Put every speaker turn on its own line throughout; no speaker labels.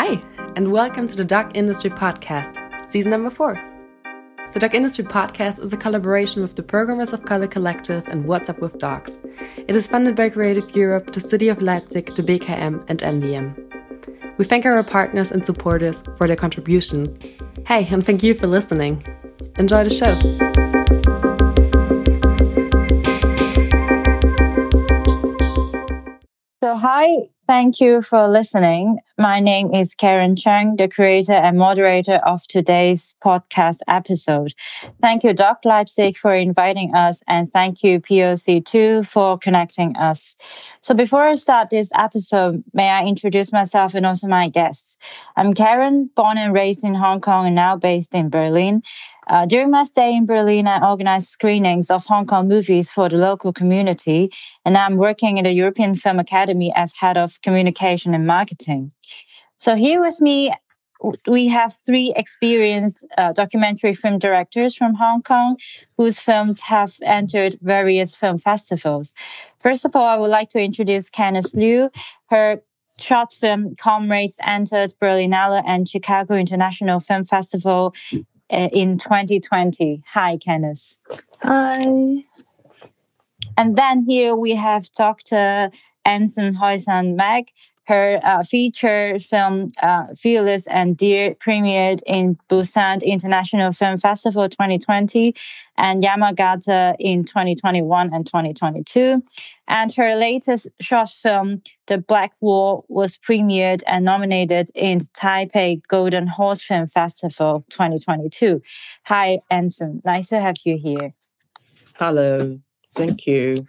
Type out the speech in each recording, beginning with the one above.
Hi, and welcome to the Doc Industry Podcast, season number four. The Doc Industry Podcast is a collaboration with the Programmers of Color Collective and What's Up with Docs. It is funded by Creative Europe, the City of Leipzig, the BKM, and MVM. We thank our partners and supporters for their contributions. Hey, and thank you for listening. Enjoy the show.
So, hi, thank you for listening. My name is Karen Cheung, the creator and moderator of today's podcast episode. Thank you, DOK Leipzig, for inviting us, and thank you, POC2, for connecting us. So, before I start this episode, may I introduce myself and also my guests? I'm Karen, born and raised in Hong Kong and now based in Berlin. Uh, during my stay in Berlin, I organized screenings of Hong Kong movies for the local community, and I'm working in the European Film Academy as head of communication and marketing. So here with me, we have three experienced uh, documentary film directors from Hong Kong whose films have entered various film festivals. First of all, I would like to introduce Kanas Liu. Her short film Comrades entered Berlinale and Chicago International Film Festival uh, in 2020. Hi, Kanas.
Hi.
And then here we have Dr. Anson Hoisan Mak. Her uh, feature film uh, Fearless and Dear premiered in Busan International Film Festival 2020 and Yamagata in 2021 and 2022. And her latest short film, The Black Wall, was premiered and nominated in Taipei Golden Horse Film Festival 2022. Hi, Anson. Nice to have you here.
Hello. Thank you.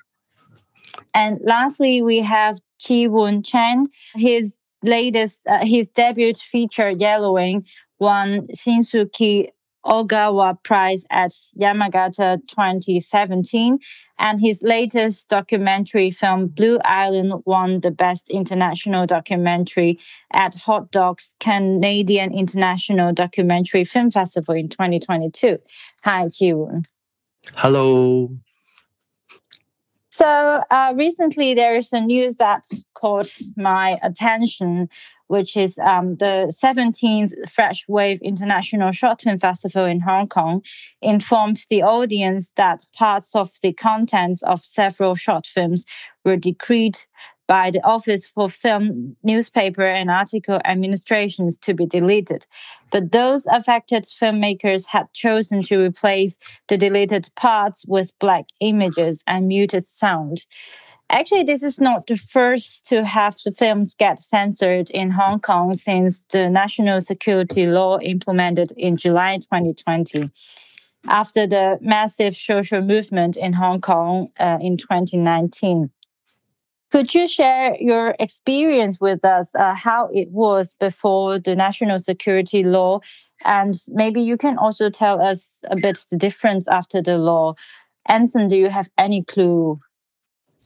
And lastly, we have Tze Woon Chan. His latest, uh, his debut feature, Yellowing, won Shinsuke Ogawa Prize at Yamagata 2017. And his latest documentary film, Blue Island, won the Best International Documentary at Hot Docs Canadian International Documentary Film Festival in 2022. Hi, Tze Woon.
Hello.
So uh, recently, there is a news that caught my attention, which is um, the 17th Fresh Wave International Short Film Festival in Hong Kong informed the audience that parts of the contents of several short films were decreed by the Office for Film, Newspaper, and Article Administrations to be deleted. But those affected filmmakers had chosen to replace the deleted parts with black images and muted sound. Actually, this is not the first to have the films get censored in Hong Kong since the national security law implemented in July 2020 after the massive social movement in Hong Kong uh, in 2019. Could you share your experience with us, uh, how it was before the national security law? And maybe you can also tell us a bit the difference after the law. Anson, do you have any clue?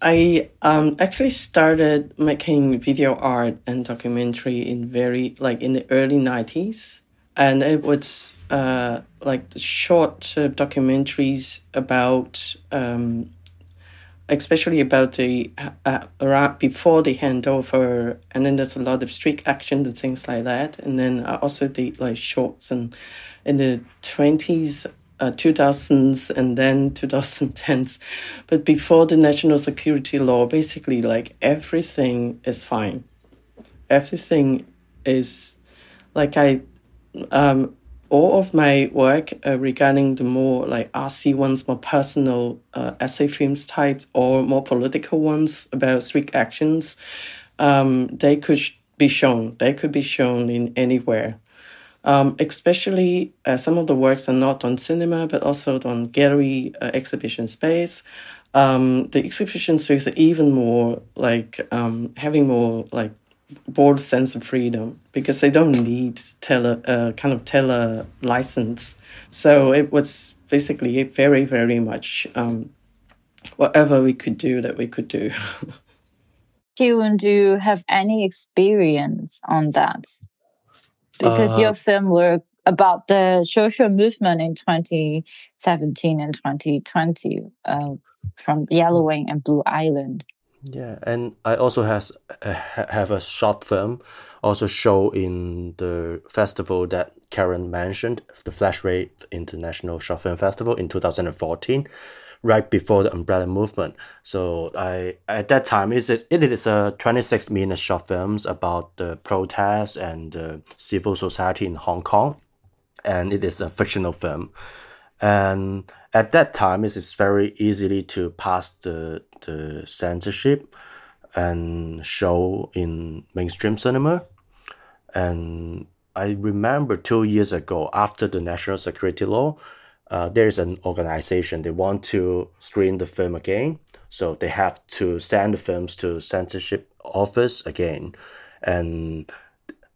I um, actually started making video art and documentary in very, like in the early 90s. And it was uh, like short uh, documentaries about um, especially about the uh, around before the handover, and then there's a lot of street action and things like that, and then I also did like shorts and in the twenties. Uh, 2000s and then 2010s but before the national security law basically like everything is fine everything is like i um all of my work uh, regarding the more like RC ones, more personal uh, essay films types, or more political ones about street actions, um, they could be shown. They could be shown in anywhere. Um, especially uh, some of the works are not on cinema, but also on gallery uh, exhibition space. Um, the exhibition space are even more like um, having more like broad sense of freedom because they don't need tele uh, kind of tele license. So it was basically very very much um, whatever we could do that we could do.
June, do you have any experience on that? Because uh, your film work about the social movement in 2017 and 2020 uh, from Yellowing and Blue Island.
Yeah, and I also has uh, have a short film also show in the festival that Karen mentioned, the Fresh Wave International Short Film Festival in 2014, right before the Umbrella Movement. So I at that time it is it is a 26 minute short films about the protests and the civil society in Hong Kong, and it is a fictional film. And at that time, it is very easily to pass the the censorship and show in mainstream cinema. And I remember two years ago, after the national security law, uh, there's an organization they want to screen the film again, so they have to send the films to censorship office again, and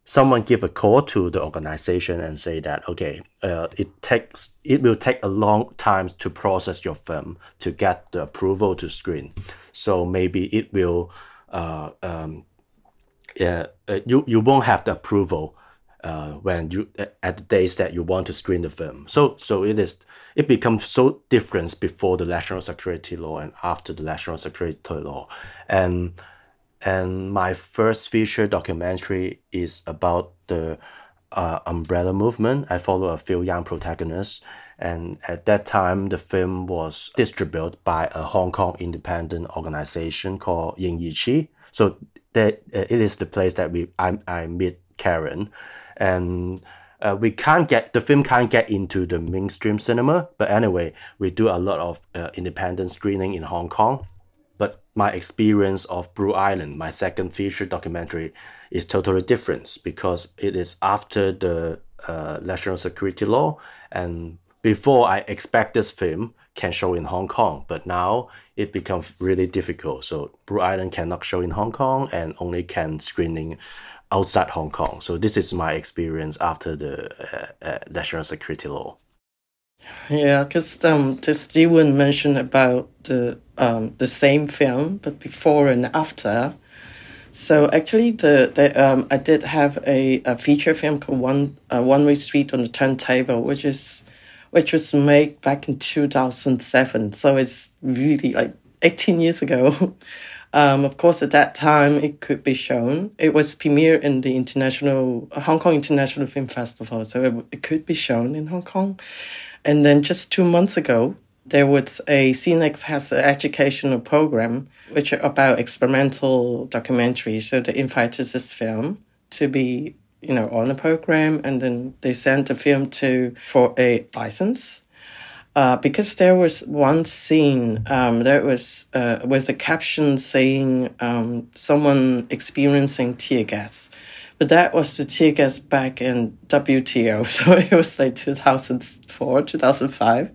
someone give a call to the organization and say that okay uh, it takes it will take a long time to process your film to get the approval to screen. So maybe it will uh, um, yeah, uh, you you won't have the approval uh, when you at the days that you want to screen the film so so it is it becomes so different before the national security law and after the national security law. And and my first feature documentary is about the uh, umbrella movement. I follow a few young protagonists, and at that time, the film was distributed by a Hong Kong independent organization called Ying Yi Chi. So that uh, it is the place that we I, I meet Karen, and uh, we can't get the film can't get into the mainstream cinema. But anyway, we do a lot of uh, independent screening in Hong Kong but my experience of Blue Island, my second feature documentary, is totally different because it is after the uh, national security law and before I expect this film can show in Hong Kong, but now it becomes really difficult. So Blue Island cannot show in Hong Kong and only can screening outside Hong Kong. So this is my experience after the uh, uh, national security law.
Yeah, because um, Steven mentioned about the um, the same film, but before and after. So actually, the, the um, I did have a, a feature film called One uh, One Way Street on the Turntable, which is which was made back in two thousand seven. So it's really like eighteen years ago. Um, of course, at that time, it could be shown. It was premiered in the international Hong Kong International Film Festival, so it, it could be shown in Hong Kong. And then just two months ago, there was a CNX has an educational program which are about experimental documentaries. So they invited this film to be, you know, on the program, and then they sent the film to for a license. Uh, because there was one scene um, that was uh, with a caption saying um, someone experiencing tear gas. But that was the tear gas back in WTO. So it was like 2004, 2005.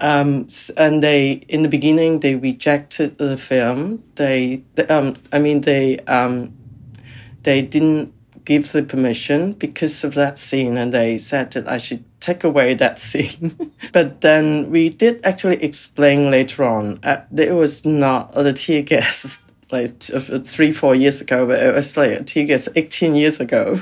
Um, and they, in the beginning, they rejected the film. They, um, I mean, they, um, they didn't give the permission because of that scene, and they said that I should take away that scene. but then we did actually explain later on uh, that it was not the tear gas like three, four years ago, but it was like two years, 18 years ago.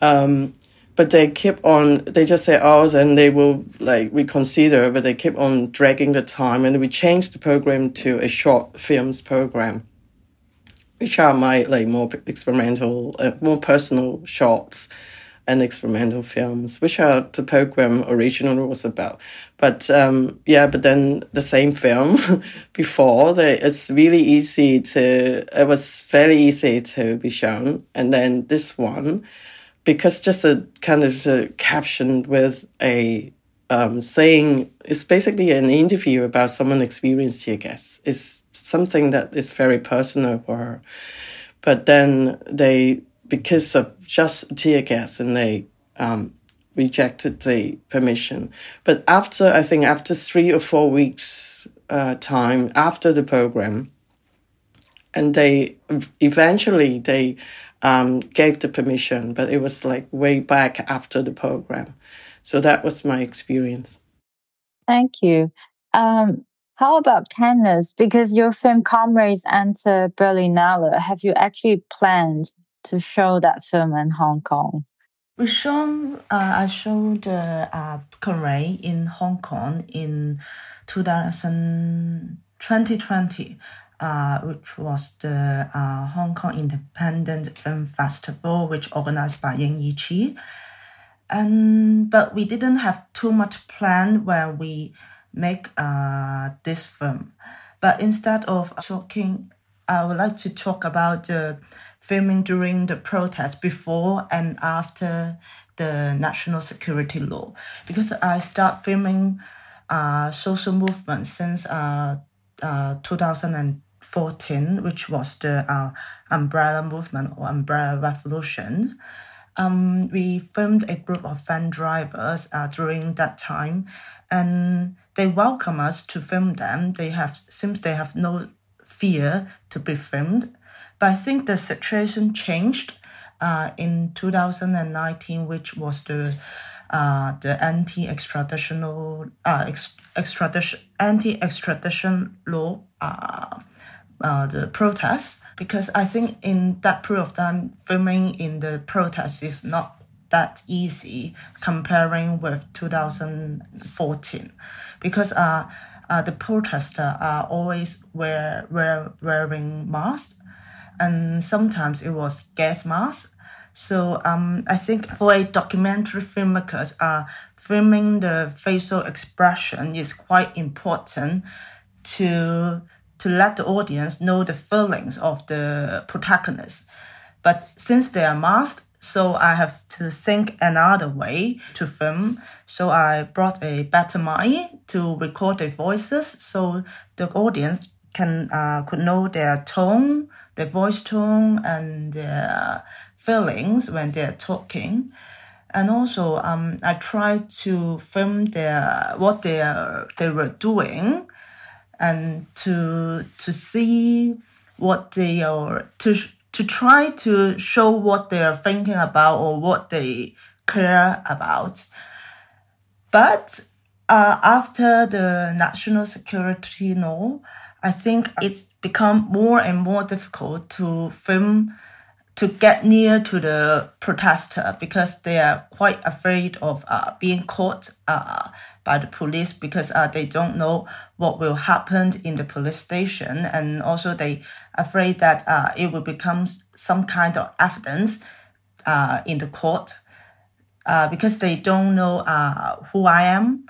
Um, but they keep on, they just say, oh, then they will like reconsider, but they keep on dragging the time. And we changed the program to a short films program, which are my like more experimental, uh, more personal shorts and experimental films, which are the program originally was about. But um, yeah, but then the same film before, it's really easy to, it was very easy to be shown. And then this one, because just a kind of a caption with a um, saying, it's basically an interview about someone experienced tear gas. It's something that is very personal for her. But then they because of just tear gas and they um, rejected the permission. But after, I think after three or four weeks uh, time after the program, and they eventually they um, gave the permission, but it was like way back after the program. So that was my experience.
Thank you. Um, how about Kanas? Because your film Comrades enter Berlinale, have you actually planned to show that film in Hong Kong?
We shown uh, I showed uh, uh in Hong Kong in 2000, 2020. uh, which was the uh, Hong Kong Independent Film Festival, which organized by Ying Yiqi. And but we didn't have too much plan when we make uh, this film. But instead of talking, I would like to talk about the filming during the protest before and after the national security law because I start filming uh, social movement since uh, uh, 2014, which was the uh, umbrella movement or umbrella revolution. Um, we filmed a group of van drivers uh, during that time, and they welcome us to film them. They have seems they have no fear to be filmed, but I think the situation changed uh, in 2019, which was the uh, the anti-extraditional uh, ex- extradition anti-extradition law uh, uh, the protests because I think in that period of time filming in the protest is not that easy comparing with 2014 because uh, uh, the protesters are always wear, wear, wearing masks and sometimes it was gas mask. So um, I think for a documentary filmmakers, uh, filming the facial expression is quite important to to let the audience know the feelings of the protagonist. But since they are masked, so I have to think another way to film. So I brought a better mic to record their voices, so the audience can uh, could know their tone, their voice tone, and their feelings when they're talking. And also, um, I try to film their what they are, they were doing, and to to see what they are to to try to show what they are thinking about or what they care about. But uh, after the national security law, I think it's become more and more difficult to film to get near to the protester because they are quite afraid of uh, being caught uh, by the police because uh, they don't know what will happen in the police station and also they afraid that uh, it will become some kind of evidence uh, in the court uh, because they don't know uh, who I am,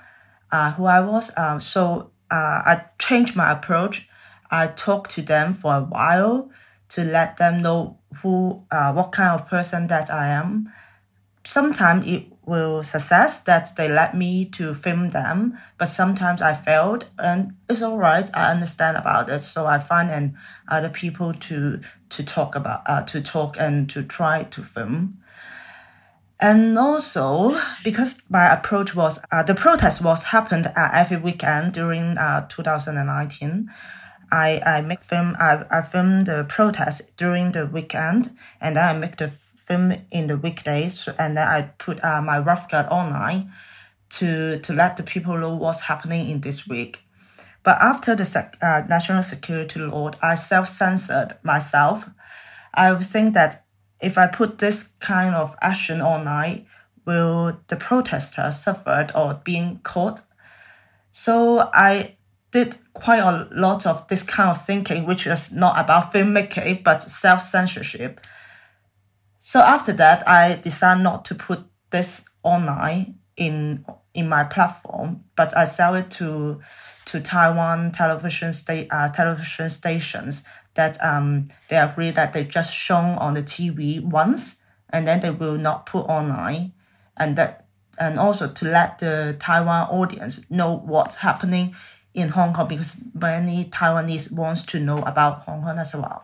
uh, who I was. Uh, so uh, I changed my approach. I talked to them for a while to let them know who, uh, what kind of person that I am. Sometimes it will success that they let me to film them, but sometimes I failed, and it's all right. I understand about it, so I find and other people to to talk about, uh, to talk and to try to film. And also because my approach was uh, the protest was happened uh, every weekend during uh, 2019. I, I make film I, I film the protest during the weekend and then I make the film in the weekdays and then I put uh, my rough cut online to to let the people know what's happening in this week. But after the sec, uh, national security law, I self censored myself. I think that if I put this kind of action online, will the protesters suffered or being caught? So I did quite a lot of this kind of thinking, which is not about filmmaking, but self censorship. So after that, I decided not to put this online in in my platform, but I sell it to to Taiwan television state uh, television stations that um they agree that they just shown on the TV once and then they will not put online, and that and also to let the Taiwan audience know what's happening in Hong Kong because many Taiwanese wants to know about Hong Kong as well.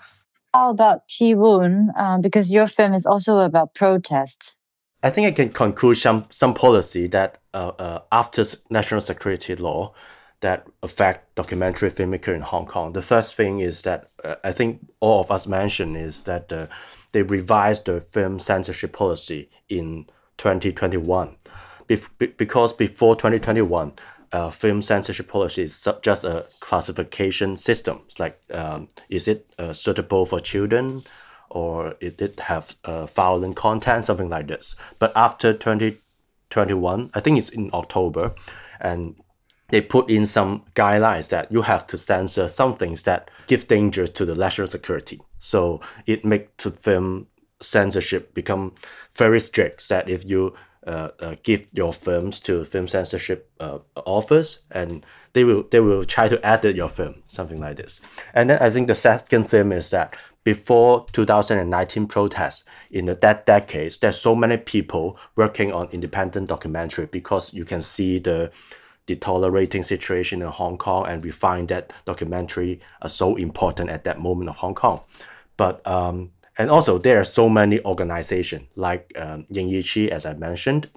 How about Tze Woon? Um, because your film is also about protest.
I think I can conclude some some policy that uh, uh, after national security law that affect documentary filmmaker in Hong Kong. The first thing is that uh, I think all of us mentioned is that uh, they revised the film censorship policy in 2021. Bef- because before 2021, uh, film censorship policy is just a classification system. It's like, um, is it uh, suitable for children, or it did have uh, violent content, something like this. But after twenty twenty one, I think it's in October, and they put in some guidelines that you have to censor some things that give danger to the national security. So it make the film censorship become very strict. That if you uh, uh, give your films to film censorship uh, office and they will they will try to edit your film, something like this. And then I think the second thing is that before 2019 protests in the, that decades, there's so many people working on independent documentary because you can see the deteriorating situation in Hong Kong, and we find that documentary are so important at that moment of Hong Kong. But um, and also there are so many organizations like um, Ying Yiqi, as I mentioned,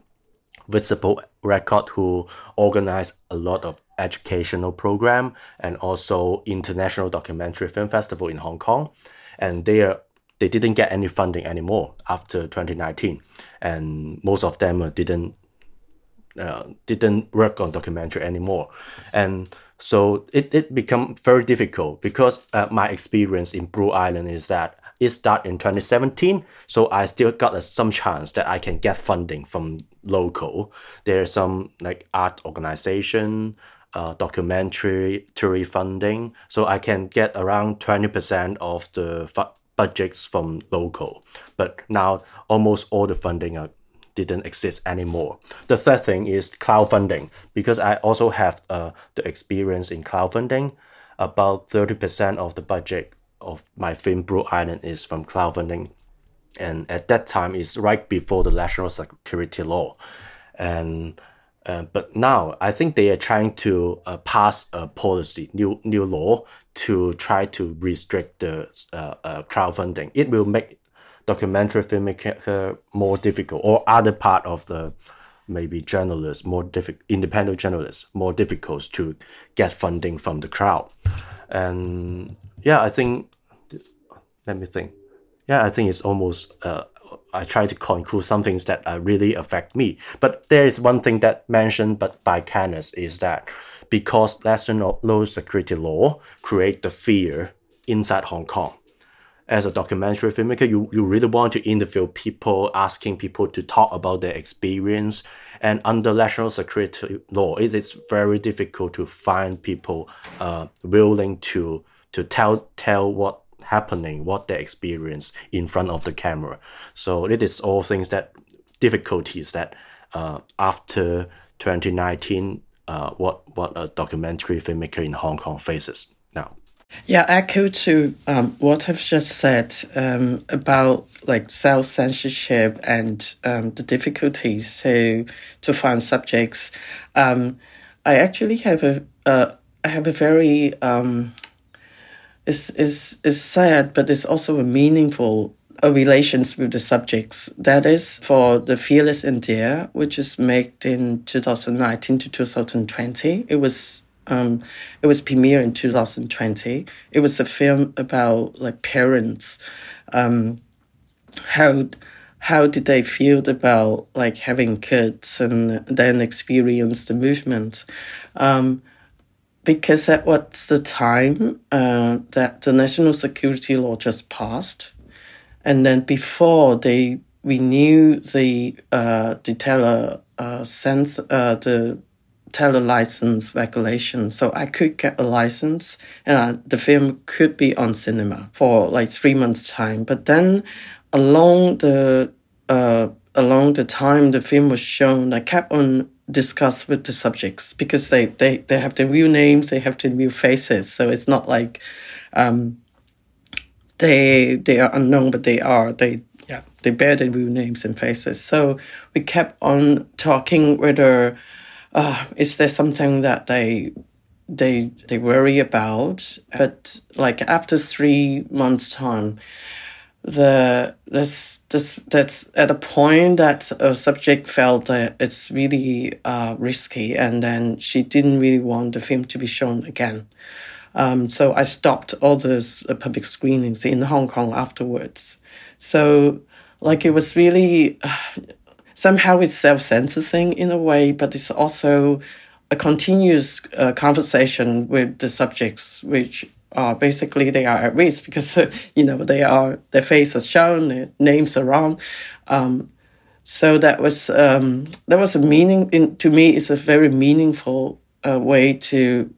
Visible Record, who organize a lot of educational program and also international documentary film festival in Hong Kong, and they are they didn't get any funding anymore after 2019, and most of them didn't uh, didn't work on documentary anymore, and so it, it become very difficult because uh, my experience in Blue Island is that it started in 2017 so i still got uh, some chance that i can get funding from local. There's some like art organization uh, documentary funding so i can get around 20% of the budgets from local. But now almost all the funding are didn't exist anymore. The third thing is crowdfunding because I also have uh, the experience in crowdfunding. About 30% of the budget of my film Blue Island is from crowdfunding. And at that time, it's right before the national security law. And uh, but now I think they are trying to uh, pass a policy, new new law, to try to restrict the uh, uh crowdfunding. It will make documentary filmmaker more difficult, or other part of the maybe journalists more difficult, independent journalists more difficult to get funding from the crowd. And yeah, I think let me think. Yeah, I think it's almost. Uh, I try to conclude some things that uh, really affect me. But there is one thing that mentioned but by Kanas is that because national security law create the fear inside Hong Kong. As a documentary filmmaker, you, you really want to interview people, asking people to talk about their experience. And under national security law, it is very difficult to find people uh, willing to to tell tell what happening, what they experience in front of the camera. So it is all things that difficulties that uh, after 2019, uh, what what a documentary filmmaker in Hong Kong faces.
Yeah, echo to um, what I've just said um, about like self censorship and um, the difficulties to to find subjects. Um, I actually have a uh, I have a very um, is is is sad, but it's also a meaningful uh, relations with the subjects. That is for the Fearless India, which is made in 2019 to 2020. It was um, it was premiered in 2020. It was a film about like parents, um, how how did they feel about like having kids and then experience the movement. Um, because that was the time uh, that the national security law just passed, and then before they renew the uh, the uh, sense uh, the tele license regulation, so I could get a license, and uh, the film could be on cinema for like three months time. But then, along the uh, along the time the film was shown, I kept on discuss with the subjects because they, they, they have the real names, they have the real faces. So it's not like um, they they are unknown, but they are they yeah they bear the real names and faces. So we kept on talking whether uh, is there something that they they they worry about, but like after three months time the this this that's at a point that a subject felt that it's really uh, risky, and then she didn't really want the film to be shown again. Um, so I stopped all those uh, public screenings in Hong Kong afterwards. So like it was really uh, somehow it's self censoring in a way, but it's also a continuous uh, conversation with the subjects, which uh, basically they are at risk because uh, you know they are their face is shown, their names around. Um, so that was um, that was a meaning in, to me. It's a very meaningful a way to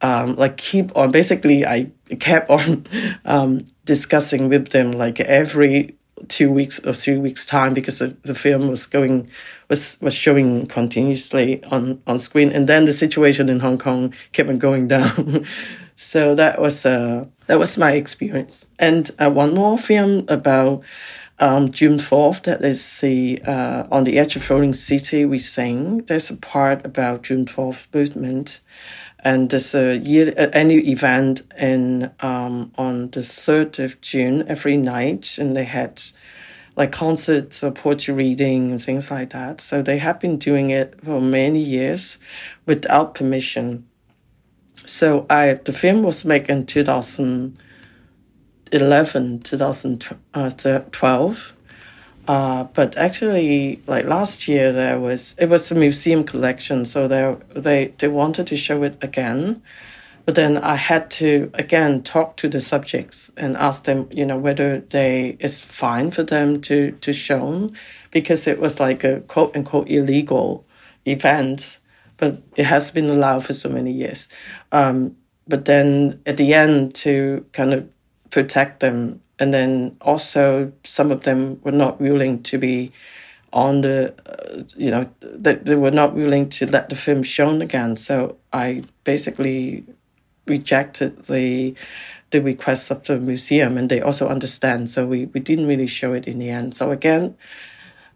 um, like keep on. Basically, I kept on um, discussing with them like every two weeks or three weeks time because the, the film was going was was showing continuously on on screen and then the situation in hong kong kept on going down so that was uh that was my experience and uh, one more film about um, June 4th, that is the uh, On the Edge of Falling City, we sing. There's a part about June 4th movement. And there's a year uh, annual event in um, on the 3rd of June every night. And they had like concerts or poetry reading and things like that. So they have been doing it for many years without permission. So I the film was made in 2000 2011, 2012. Uh, but actually, like last year, there was it was a museum collection, so they they they wanted to show it again, but then I had to again talk to the subjects and ask them, you know, whether they it's fine for them to to show, because it was like a quote unquote illegal event, but it has been allowed for so many years. Um, but then at the end, to kind of protect them. And then also, some of them were not willing to be on the, uh, you know, they, they were not willing to let the film shown again. So I basically rejected the the request of the museum, and they also understand. So we, we didn't really show it in the end. So again,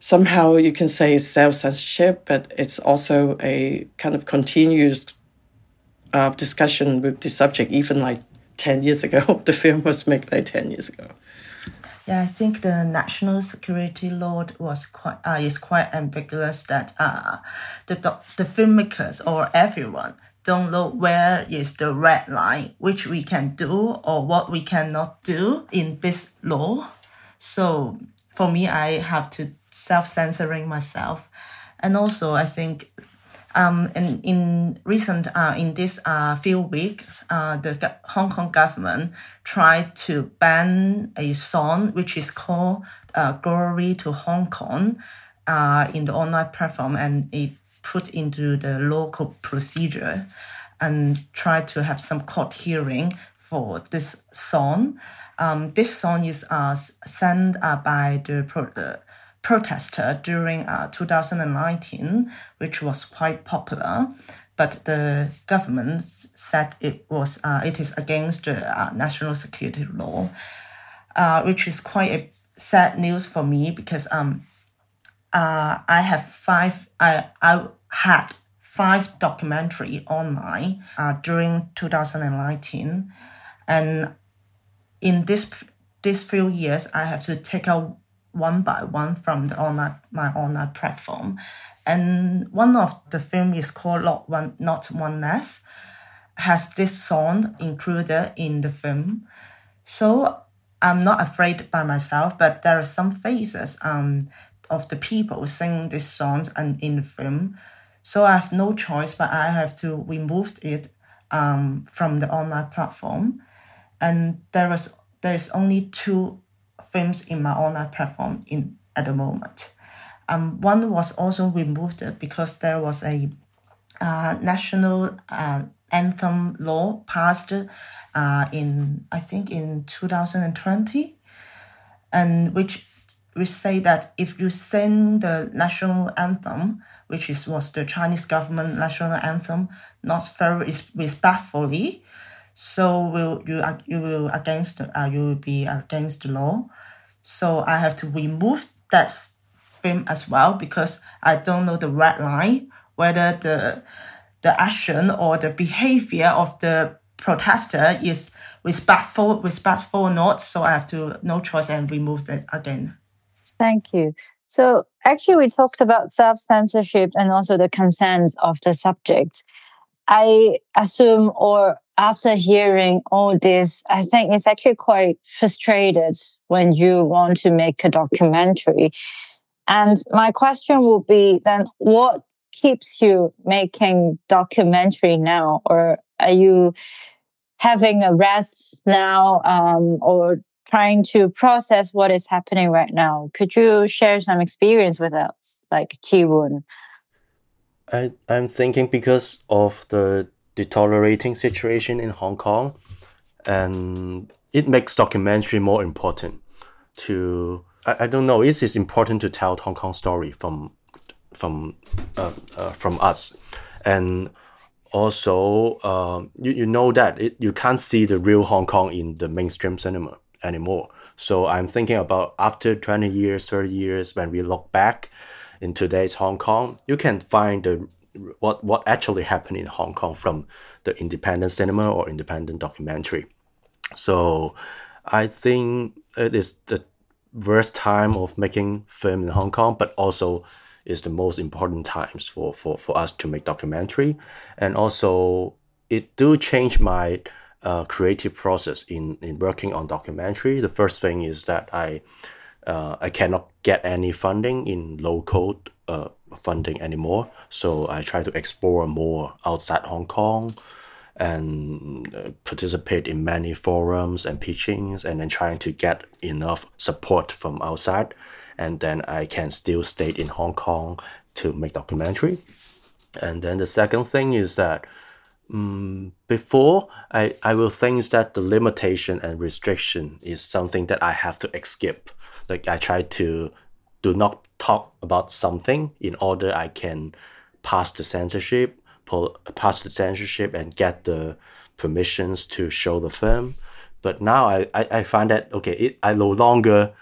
somehow you can say self censorship, but it's also a kind of continuous uh, discussion with the subject, even like 10 years ago. The film was made like 10 years ago.
Yeah, I think the national security law was quite uh, is quite ambiguous that uh, the the filmmakers or everyone don't know where is the red line which we can do or what we cannot do in this law. So for me, I have to self censoring myself, and also I think um, and in recent, uh, in this uh, few weeks, uh, the Hong Kong government tried to ban a song which is called uh, "Glory to Hong Kong" uh, in the online platform, and it put into the local procedure, and tried to have some court hearing for this song. Um, this song is uh, sent by the, the protester during uh, 2019, which was quite popular. But the government said it was uh, it is against the uh, national security law, uh, which is quite a sad news for me because um uh, I have five I I had five documentary online uh, during 2019 and in this this few years I have to take out one by one from the online my online platform. And one of the film is called Not One Not One Less, has this song included in the film. So I'm not afraid by myself, but there are some faces um of the people singing these songs and in the film. So I have no choice, but I have to remove it um, from the online platform. And there was there is only two films in my online platform in at the moment. Um, one was also removed because there was a uh, national uh, anthem law passed uh, in I think in 2020, and which we say that if you sing the national anthem, which is was the Chinese government national anthem, not very respectfully, so will you you will against uh, you will be against the law. So I have to remove that film as well because I don't know the red line whether the the action or the behavior of the protester is respectful respectful or not. So I have to no choice and remove that again.
Thank you. So actually we talked about self censorship and also the consent of the subject. I assume or after hearing all this, I think it's actually quite frustrated when you want to make a documentary. And my question will be then what keeps you making documentary now? Or are you having a rest now um, or trying to process what is happening right now? Could you share some experience with us, like Tze Woon?
I'm thinking because of the deteriorating situation in Hong Kong, and it makes documentary more important to I, I don't know it is important to tell Hong Kong story from from uh, uh, from us. And also um, you, you know that it, you can't see the real Hong Kong in the mainstream cinema anymore. So I'm thinking about after 20 years 30 years when we look back in today's Hong Kong you can find the what what actually happened in Hong Kong from the independent cinema or independent documentary so I think it is the worst time of making film in Hong Kong, but also is the most important times for, for, for us to make documentary. And also it do change my uh, creative process in, in working on documentary. The first thing is that I uh, I cannot get any funding in local uh, funding anymore. So I try to explore more outside Hong Kong and uh, participate in many forums and pitchings and then trying to get enough support from outside. And then i can still stay in hong kong to make documentary. And then the second thing is that um, before I, I will think that the limitation and restriction is something that i have to escape. Like i try to do not talk about something in order i can pass the censorship pull, pass the censorship and get the permissions to show the film. But now I, I, I find that okay, it, I no longer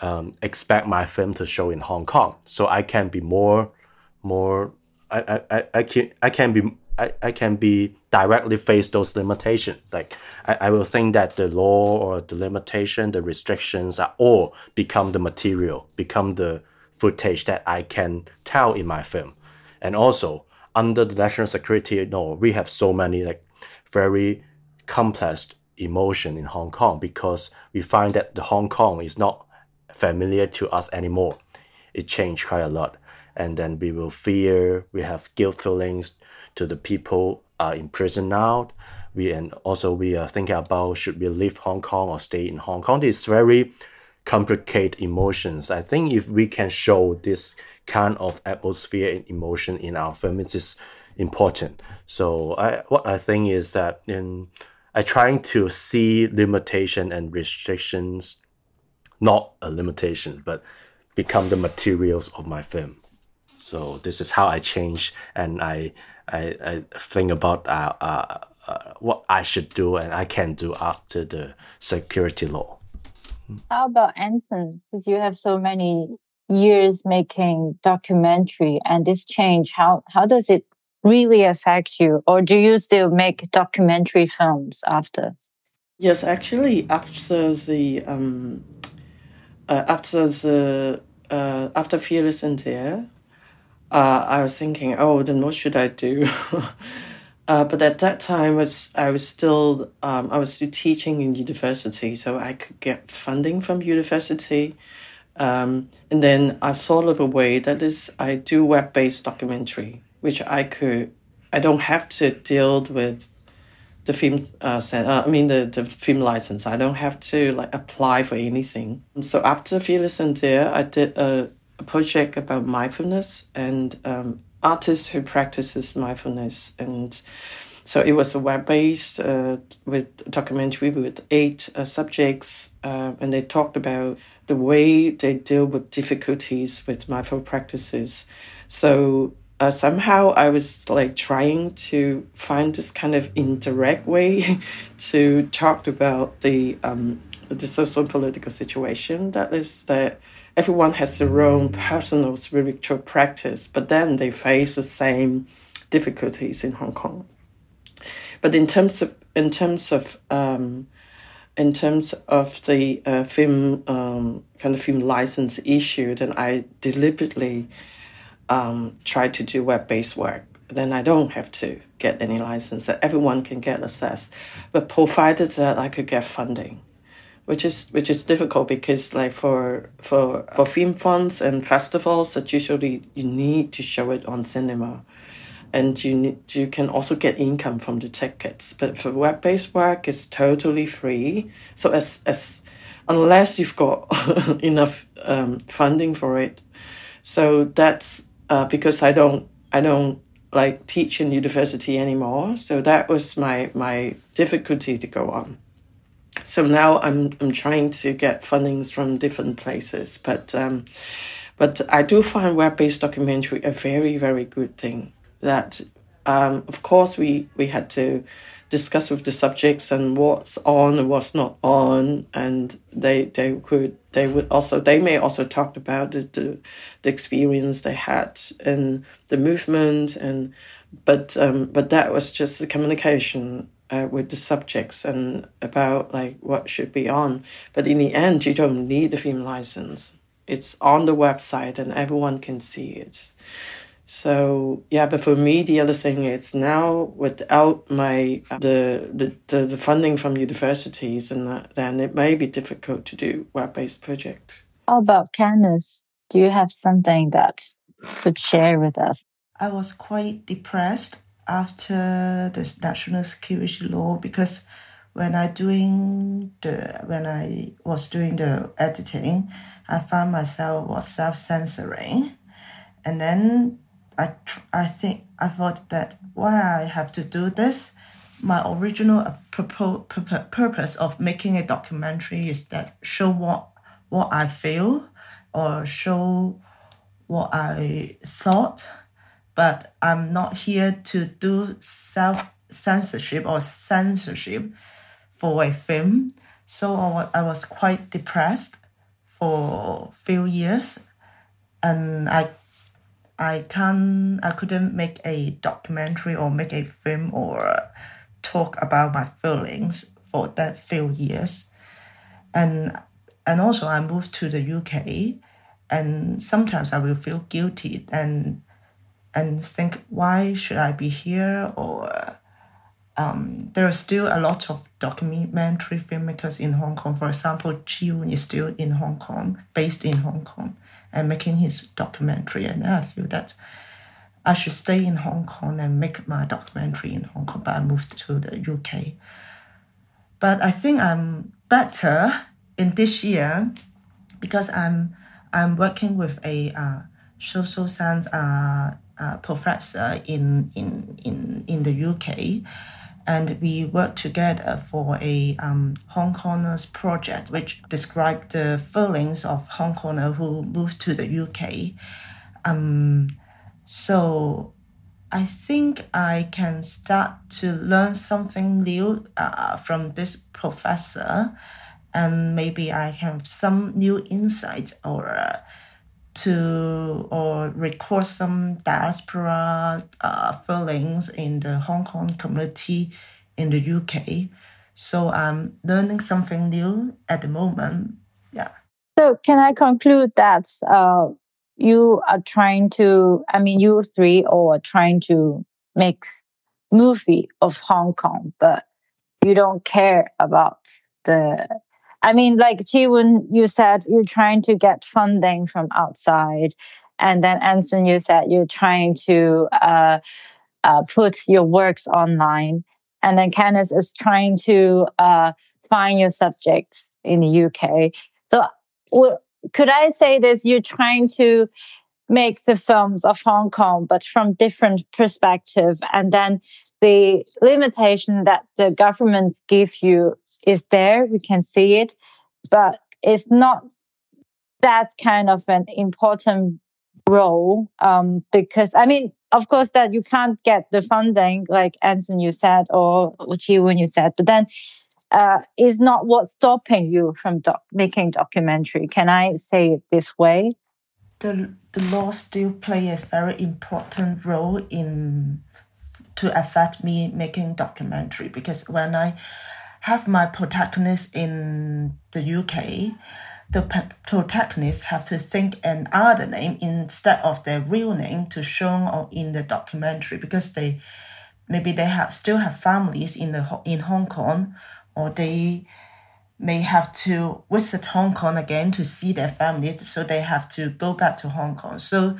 um, expect my film to show in Hong Kong, so I can be more more I, I, I can I can be I, I can be directly face those limitations. Like I, I will think that the law or the limitation, the restrictions are all become the material, become the footage that I can tell in my film. And also under the national security law, we have so many like very complex emotion in hong kong because we find that the hong kong is not familiar to us anymore. It changed quite a lot. And then we will fear we have guilt feelings to the people are in prison now. We and also we are thinking about should we leave hong kong or stay in hong kong. It's very complicated emotions. I think if we can show this kind of atmosphere and emotion in our film it is important. So i what i think is that in i trying to see limitation and restrictions not a limitation but become the materials of my film. So this is how i change and i i, I think about uh, uh, uh, what i should do and i can do after the security law
how about Anson? Because you have so many years making documentary and this change how how does it really affect you? Or do you still make documentary films after?
Yes actually after the um uh, after the uh, after fearless india uh, i was thinking oh then what should i do uh, but at that time was i was still um, i was still teaching in university so i could get funding from university um, and then I thought of a way that is I do web based documentary, which I could I don't have to deal with the film uh, uh, I mean the, the film license. I don't have to like apply for anything. So after Fearless India, I did a, a project about mindfulness and um, artists who practices mindfulness and so it was a web based uh, with documentary with eight uh, subjects, uh, and they talked about the way they deal with difficulties with mindful practices. So uh, somehow I was like trying to find this kind of indirect way to talk about the um, the social political situation. That is that everyone has their own personal spiritual practice, but then they face the same difficulties in Hong Kong. But in terms of in terms of um, in terms of the uh, film um, kind of film license issue, then I deliberately um, try to do web based work. Then I don't have to get any license that everyone can get access, but provided that I could get funding, which is which is difficult because like for for for film funds and festivals that usually you need to show it on cinema and you need, you can also get income from the tickets. But for web based work, it's totally free. So as as unless you've got enough um, funding for it, so that's uh, because I don't I don't like teach in university anymore. So that was my my difficulty to go on. So now I'm I'm trying to get fundings from different places, but um, but I do find web based documentary a very very good thing. That um, of course we we had to discuss with the subjects and what's on and what's not on and they they could they would also they may also talk about the, the, the experience they had in the movement and but um but that was just the communication uh, with the subjects and about like what should be on but in the end you don't need the film license it's on the website and everyone can see it so yeah, but for me, the other thing is now without my the the, the, the funding from universities, and that, then it may be difficult to do web based projects.
How about Kanas? Do you have something that could share with us?
I was quite depressed after this national security law because when I doing the when I was doing the editing, I found myself was self censoring, and then I, I think I thought that why I have to do this. My original uh, purpose of making a documentary is that show what what I feel or show what I thought, but I'm not here to do self censorship or censorship for a film. So I was quite depressed for few years, and I I can't I couldn't make a documentary or make a film or talk about my feelings for that few years. And and also I moved to the UK and sometimes I will feel guilty and and think why should I be here or um, there are still a lot of documentary filmmakers in Hong Kong. For example, Tze is still in Hong Kong, based in Hong Kong and making his documentary. And I feel that I should stay in Hong Kong and make my documentary in Hong Kong, but I moved to the UK. But I think I'm better in this year because I'm I'm working with a uh, social science uh, uh, professor in, in, in, in the UK and we worked together for a um, Hong Kongers project, which described the feelings of Hong Konger who moved to the UK. Um, so I think I can start to learn something new uh, from this professor, and maybe I have some new insights or. To or record some diaspora uh, feelings in the Hong Kong community in the UK. So I'm learning something new at the moment. Yeah.
So can I conclude that uh, you are trying to, I mean, you three are trying to make movie of Hong Kong, but you don't care about the I mean, like Tze Woon, you said you're trying to get funding from outside. And then Anson, you said you're trying to uh, uh, put your works online. And then Kanas is trying to uh, find your subjects in the UK. So could I say this? You're trying to make the films of Hong Kong, but from different perspective. And then the limitation that the governments give you is there. We can see it, but it's not that kind of an important role um, because I mean, of course, that you can't get the funding like Anson you said or Tze Woon you said, but then uh, is not what's stopping you from doc- making documentary. Can I say it this way?
The the law still play a very important role in to affect me making documentary because when I have my protagonist in the UK, the protagonist have to think an other name instead of their real name to show in the documentary because they maybe they have still have families in the in Hong Kong or they may have to visit Hong Kong again to see their family so they have to go back to Hong Kong. So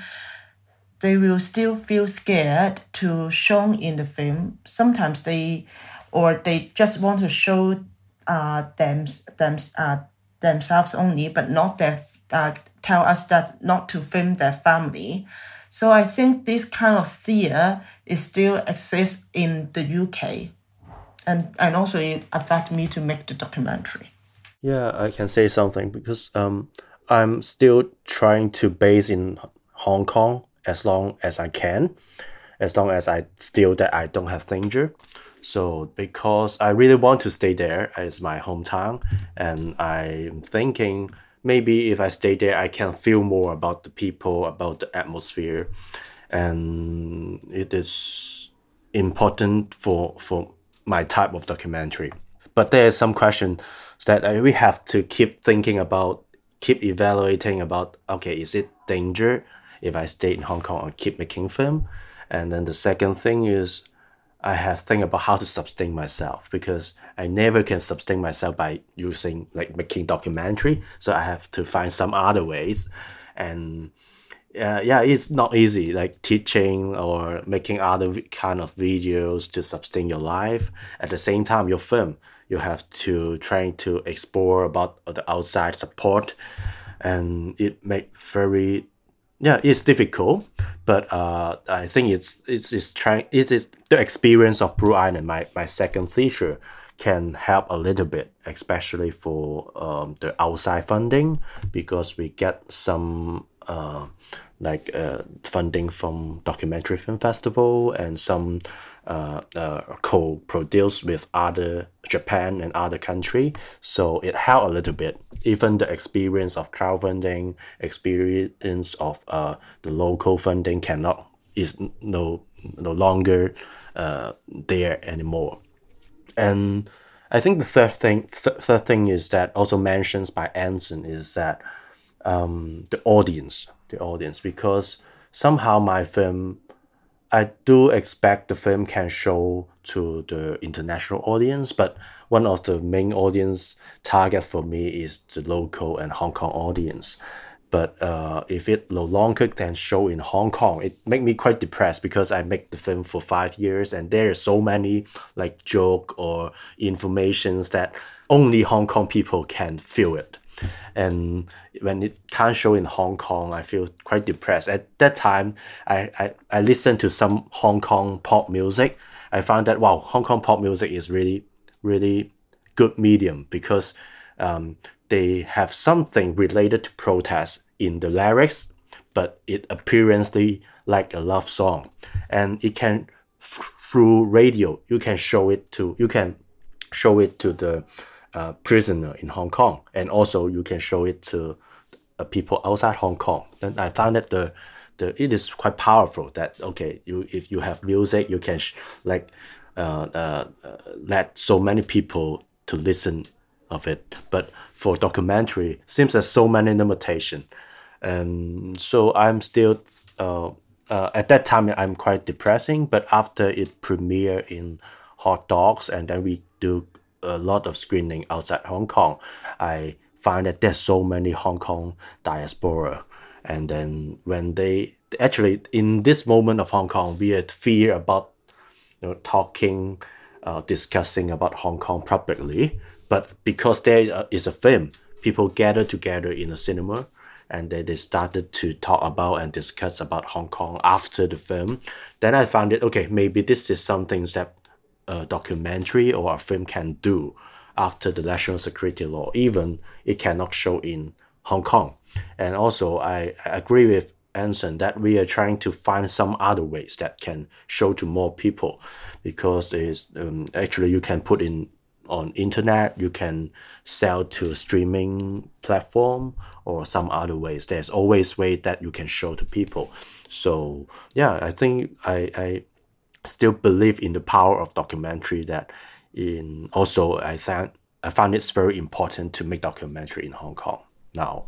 they will still feel scared to show in the film. Sometimes they or they just want to show uh, them, them, uh, themselves only, but not their, uh, tell us that not to film their family. So I think this kind of fear is still exists in the UK, and and also it affected me to make the documentary.
Yeah, I can say something because um, I'm still trying to base in Hong Kong as long as I can, as long as I feel that I don't have danger. So because I really want to stay there as my hometown, and I'm thinking maybe if I stay there, I can feel more about the people, about the atmosphere, and it is important for for my type of documentary. But there is some question that we have to keep thinking about, keep evaluating about. Okay, is it danger if I stay in Hong Kong or keep making film? And then the second thing is I have think about how to sustain myself because I never can sustain myself by using like making documentary. So I have to find some other ways, and uh, yeah, it's not easy like teaching or making other kind of videos to sustain your life. At the same time, your film you have to trying to explore about the outside support, and it make very yeah, it's difficult, but uh, I think it's it's it's trying it is the experience of Blue Island. My my second feature can help a little bit, especially for um, the outside funding because we get some uh, like uh, funding from documentary film festival and some uh, uh, co-produced with other Japan and other country. So it helped a little bit. Even the experience of crowdfunding, experience of uh, the local funding cannot is no no longer uh, there anymore. And I think the third thing th- third thing is that also mentions by Anson is that um, the audience, the audience, because somehow my film I do expect the film can show to the international audience, but one of the main audience target for me is the local and Hong Kong audience. But uh, if it no longer can show in Hong Kong, it make me quite depressed because I make the film for five years and there are so many like joke or informations that only Hong Kong people can feel it. And when it can't show in Hong Kong, I feel quite depressed. At that time, I, I, I listened to some Hong Kong pop music. I found that wow, Hong Kong pop music is really, really good medium because um, they have something related to protest in the lyrics, but it appearance like a love song, and it can through radio you can show it to you can show it to the uh, prisoner in Hong Kong, and also you can show it to uh, people outside Hong Kong. Then I found that the the it is quite powerful. That okay, you if you have music, you can like uh, uh, uh, let so many people to listen of it. But for documentary, seems there's so many limitation, and so I'm still. Uh, at that time, I'm quite depressing, but after it premiere in Hot Docs, and then we do a lot of screening outside Hong Kong, I find that there's so many Hong Kong diaspora. And then when they actually in this moment of Hong Kong, we had fear about you know talking, uh, discussing about Hong Kong publicly. But because there is a film, people gather together in a cinema and then they started to talk about and discuss about Hong Kong after the film. Then I found it okay, maybe this is something that a documentary or a film can do after the national security law, even it cannot show in Hong Kong. And also, I, agree with Anson that we are trying to find some other ways that can show to more people, because is um, actually you can put in on internet, you can sell to streaming platform or some other ways. There's always way that you can show to people. So yeah, I think I I still believe in the power of documentary that in also I found I found it's very important to make documentary in Hong Kong now.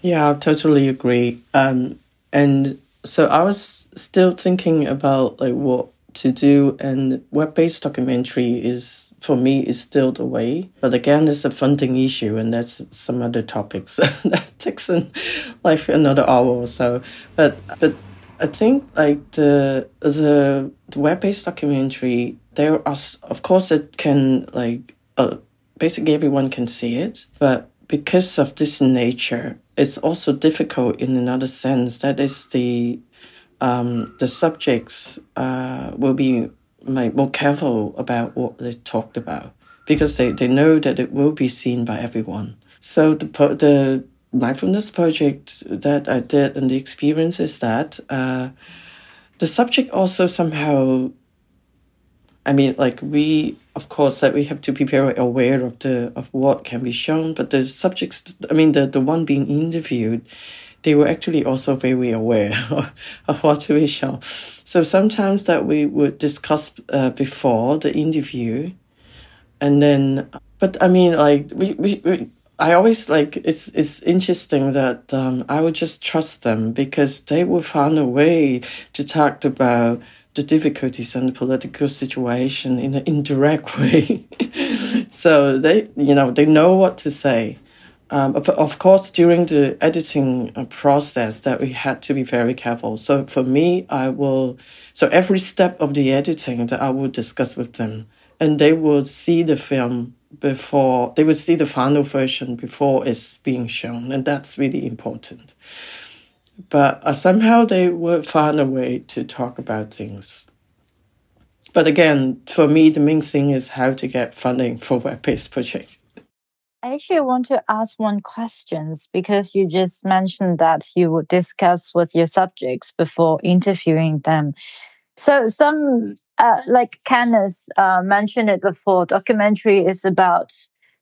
Yeah, I totally agree. Um, and so I was still thinking about like what to do, and web-based documentary is for me is still the way. But again, it's a funding issue, and that's some other topics that takes in like another hour or so. But but I think like the the, the web based documentary there are of course it can like uh, basically everyone can see it, but because of this nature, it's also difficult in another sense. That is the um, the subjects uh, will be like, more careful about what they talked about because they, they know that it will be seen by everyone. So the the mindfulness project that I did and the experience is that uh, the subject also somehow I mean, like we, of course, that we have to be very aware of the of what can be shown. But the subjects, I mean, the the one being interviewed, they were actually also very aware of, what to be shown. So sometimes that we would discuss uh, before the interview, and then, but I mean, like we we. we I always like it's it's interesting that um, I would just trust them because they will find a way to talk about the difficulties and the political situation in an indirect way. so they, you know, they know what to say. Um, of course, during the editing uh, process, that we had to be very careful. So for me, I will, so every step of the editing that I will discuss with them, and they will see the film before they will see the final version before it's being shown, and that's really important but uh, somehow they would find a way to talk about things. But again, for me, the main thing is how to get funding for web-based project.
I actually want to ask one question because you just mentioned that you would discuss with your subjects before interviewing them. So some, uh, like Kenneth uh, mentioned it before, documentary is about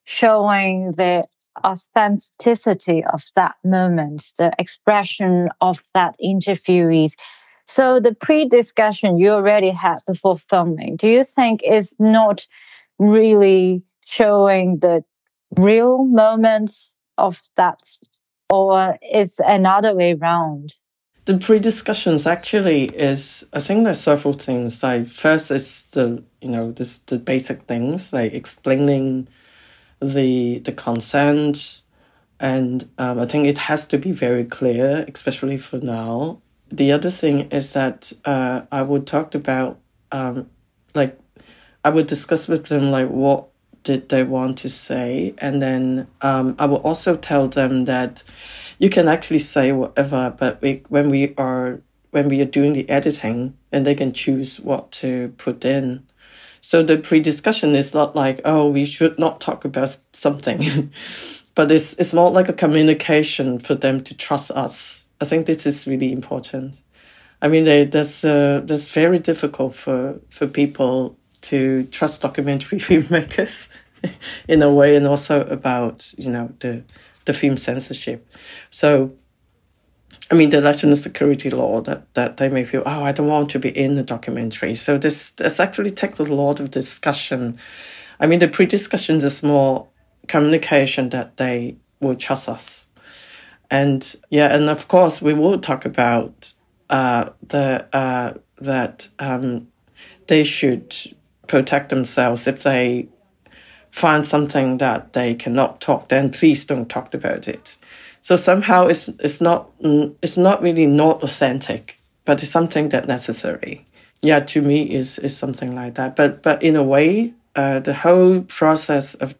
showing the authenticity of that moment, the expression of that interviewees. So the pre-discussion you already had before filming, do you think is not really showing the real moment of that or it's another way around?
The pre-discussions actually is I think there's several things. Like first is the you know this the basic things like explaining the the consent, and um, I think it has to be very clear, especially for now. The other thing is that uh, I would talk about um, like I would discuss with them like what did they want to say, and then um, I will also tell them that you can actually say whatever, but we, when we are when we are doing the editing, and they can choose what to put in. So the pre-discussion is not like, oh, we should not talk about something, but it's it's more like a communication for them to trust us. I think this is really important. I mean, they, that's uh, that's very difficult for for people to trust documentary filmmakers in a way, and also about you know the the film censorship. So I mean, the national security law that, that they may feel, oh, I don't want to be in the documentary. So this this actually takes a lot of discussion. I mean, the pre-discussion is more communication that they will trust us. And yeah, and of course we will talk about uh, the uh, that um, they should protect themselves if they find something that they cannot talk. Then please don't talk about it. So somehow it's it's not it's not really not authentic, but it's something that necessary. Yeah, to me is is something like that. But but in a way, uh, the whole process of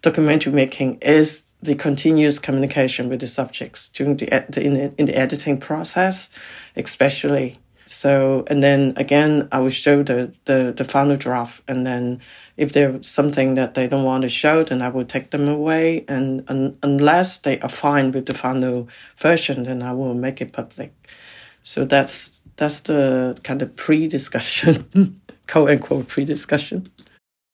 documentary making is the continuous communication with the subjects during the, the, in the editing process, especially. So and then again, I will show the the the final draft, and then if there's something that they don't want to show, then I will take them away. And, and unless they are fine with the final version, then I will make it public. So that's that's the kind of pre-discussion, quote unquote pre-discussion.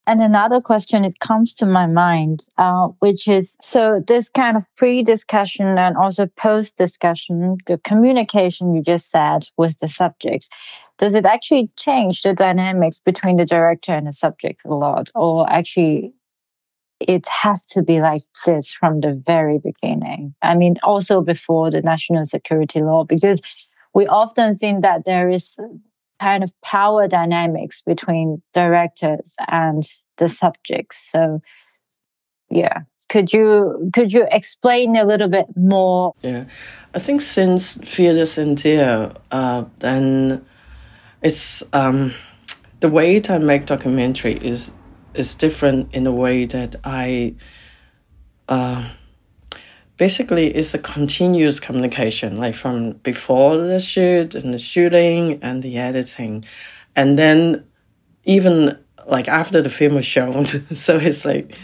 And another question it comes to my mind, uh, which is so this kind of pre-discussion and also post-discussion, the communication you just said with the subjects does it actually change the dynamics between the director and the subject a lot? Or actually it has to be like this from the very beginning? I mean also before the national security law because we often think that there is kind of power dynamics between directors and the subjects. So yeah. Could you could you explain a little bit more?
Yeah. I think since fearless india uh, then it's um, the way that I make documentary is is different in a way that I uh, basically it's a continuous communication, like from before the shoot and the shooting and the editing, and then even like after the film was shown. so it's like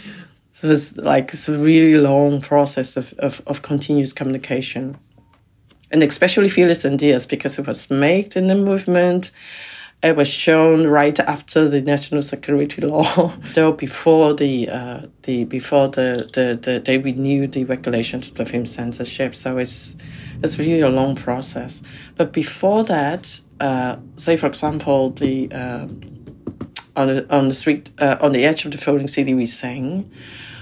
it's like it's a really long process of, of, of continuous communication. And especially Fearless and Dears because it was made in the movement it was shown right after the national security law, though before the uh, the before the, the, the they renewed the regulations of the film censorship. So it's it's really a long process. But before that, uh, say for example, the uh, on the on the street uh, on the edge of the folding city we sing.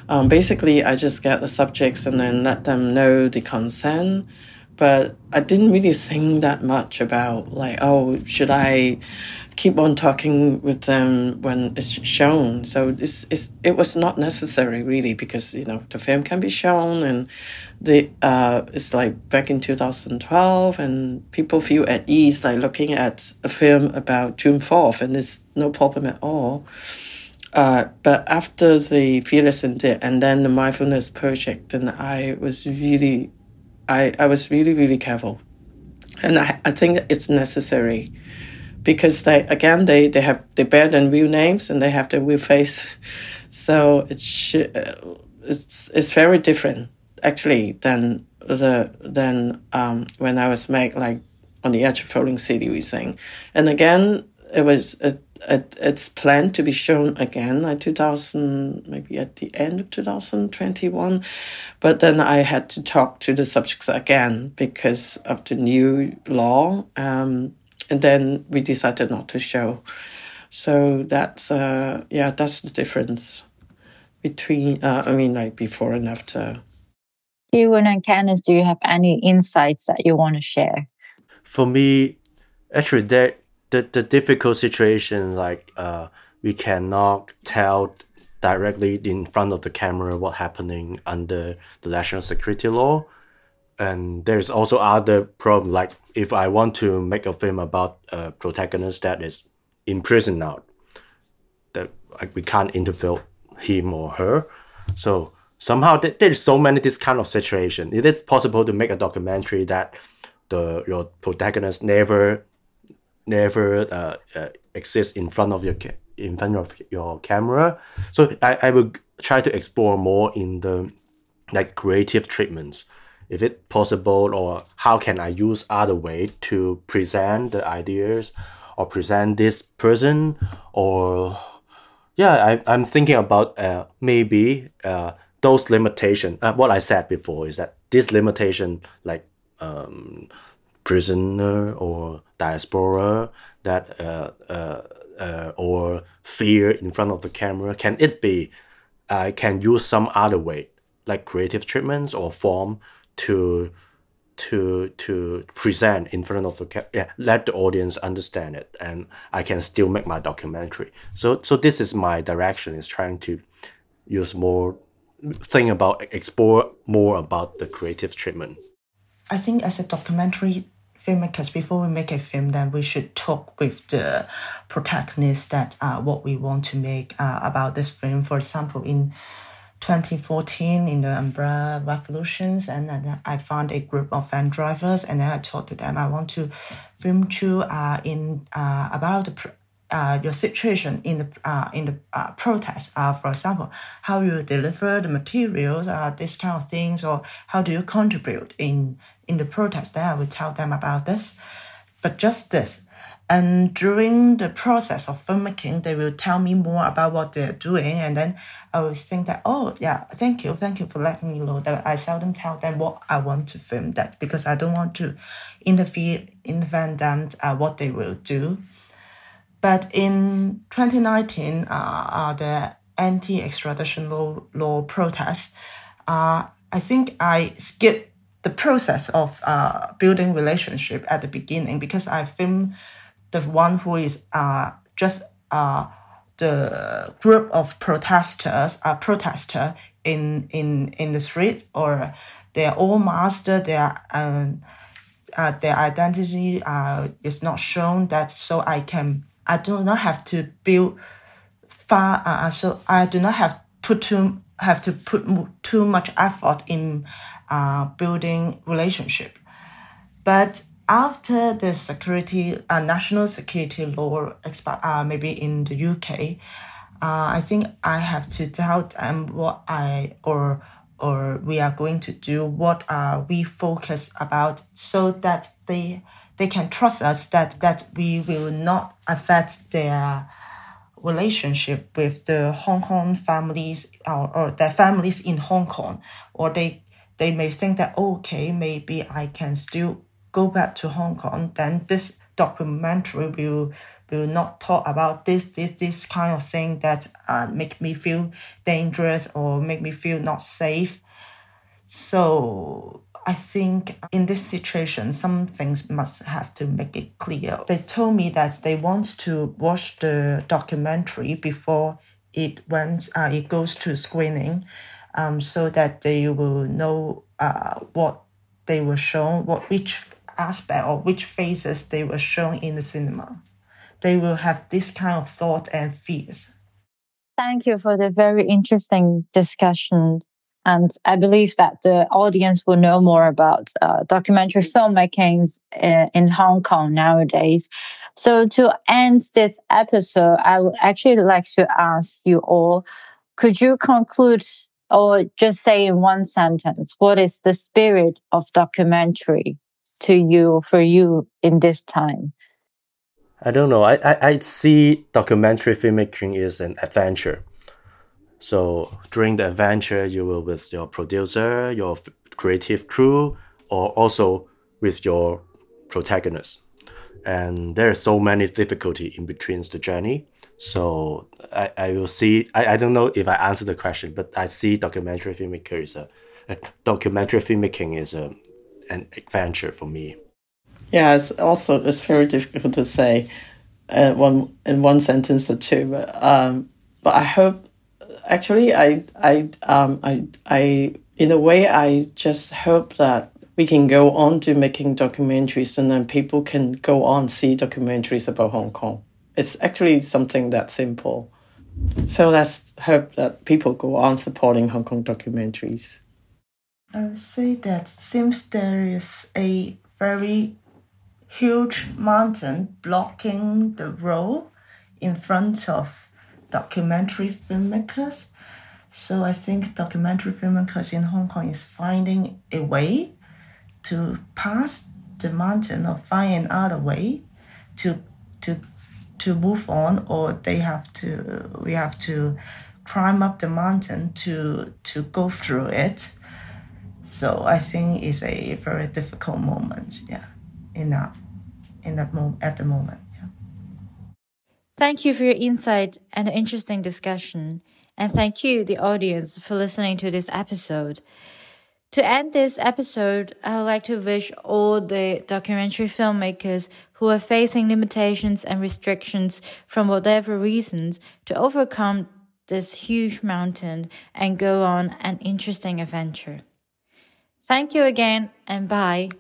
Um, basically, I just get the subjects and then let them know the consent but I didn't really think that much about like, oh, should I keep on talking with them when it's shown? So this is it was not necessary really because you know the film can be shown and the uh it's like back in 2012 and people feel at ease like looking at a film about June 4th and there's no problem at all. Uh, but after the Fearless and and then the mindfulness project, and I was really I, I was really, really careful. And I, I think it's necessary because they, again, they, they have, they bear their real names and they have their real face. So it's, it's, it's very different actually than the, than, um, when I was made like on the edge of Folding City, we sing. And again, it was, a it, it's planned to be shown again like 2000 maybe at the end of 2021 but then i had to talk to the subjects again because of the new law um, and then we decided not to show. So that's uh yeah that's the difference between uh, i mean like before and after.
Ewan and Kanas, do you have any insights that you want to share?
For me, actually, there the, the difficult situation like uh, we cannot tell directly in front of the camera what happening under the national security law. And there's also other problem like if i want to make a film about a protagonist that is in prison now that like we can't interview him or her. So somehow th- there's so many this kind of situation. It is possible to make a documentary that the your protagonist never never uh, uh, exist in front of your ca- in front of your camera. So I, I will try to explore more in the like creative treatments, if it possible, or how can I use other way to present the ideas, or present this person, or yeah, I, I'm thinking about uh, maybe uh, those limitation. Uh, what I said before is that this limitation, like um, prisoner or diaspora that uh, uh, uh, or fear in front of the camera? Can it be I can use some other way like creative treatments or form to to to present in front of the ca- yeah let the audience understand it and I can still make my documentary? So so this is my direction is trying to use more think about explore more about the creative treatment.
I think as a documentary filmmakers before we make a film then we should talk with the protagonist that uh, what we want to make uh, about this film. For example in 2014 in the umbrella revolutions and then i found a group of van drivers and then i talked to them i want to film to uh, in uh, about the uh, your situation in the uh, in the uh, protest, uh, for example, how you deliver the materials, uh, this kind of things, or how do you contribute in in the protest? Then I will tell them about this, but just this. And during the process of filmmaking, they will tell me more about what they're doing, and then I will think that oh yeah, thank you, thank you for letting me know that I seldom tell them what I want to film that because I don't want to interfere intervene them uh, what they will do but in 2019, uh, uh, the anti-extradition law, law protests, uh, I think I skipped the process of uh, building relationship at the beginning because I filmed the one who is uh, just uh, the group of protesters, uh, protester in in in the street, or they're all masked. Their um, uh, their identity uh, is not shown. That so I can I do not have to build far. Uh, uh, so I do not have put too have to put too much effort in uh, building relationship. But after the security, uh, national security law expi- uh, maybe in the UK, uh, I think I have to tell them what I or or we are going to do, what are we focus about, so that they they can trust us that that we will not affect their relationship with the Hong Kong families or, or their families in Hong Kong, or they they may think that okay maybe I can still go back to Hong Kong. Then this documentary will will not talk about this this this kind of thing that uh, make me feel dangerous or make me feel not safe. So I think in this situation, some things must have to make it clear. They told me that they want to watch the documentary before it went, uh, it goes to screening, um, so that they will know uh, what they were shown, what which aspect or which phases they were shown in the cinema. They will have this kind of thought and fears.
Thank you for the very interesting discussion. And I believe that the audience will know more about uh, documentary filmmaking in, in Hong Kong nowadays. So to end this episode, I would actually like to ask you all, could you conclude or just say in one sentence, what is the spirit of documentary to you, for you in this time?
I don't know. I, I, I see documentary filmmaking is an adventure so during the adventure, you will with your producer, your creative crew, or also with your protagonist. And there are so many difficulty in between the journey. So I, I will see. I, I don't know if I answered the question, but I see documentary filmmaker is a, a documentary filmmaking is a an adventure for me.
Yeah, it's also it's very difficult to say, uh, one in one sentence or two. But um, but I hope actually, I, I, um, I, I, in a way, I just hope that we can go on to making documentaries and then people can go on see documentaries about Hong Kong. It's actually something that simple. So let's hope that people go on supporting Hong Kong documentaries.
I would say that since there is a very huge mountain blocking the road in front of documentary filmmakers. So I think documentary filmmakers in Hong Kong is finding a way to pass the mountain or find another way to to to move on or they have to we have to climb up the mountain to to go through it. So I think it's a very difficult moment, yeah, in that in that moment at the moment.
Thank you for your insight and interesting discussion. And thank you, the audience, for listening to this episode. To end this episode, I would like to wish all the documentary filmmakers who are facing limitations and restrictions from whatever reasons to overcome this huge mountain and go on an interesting adventure. Thank you again and bye.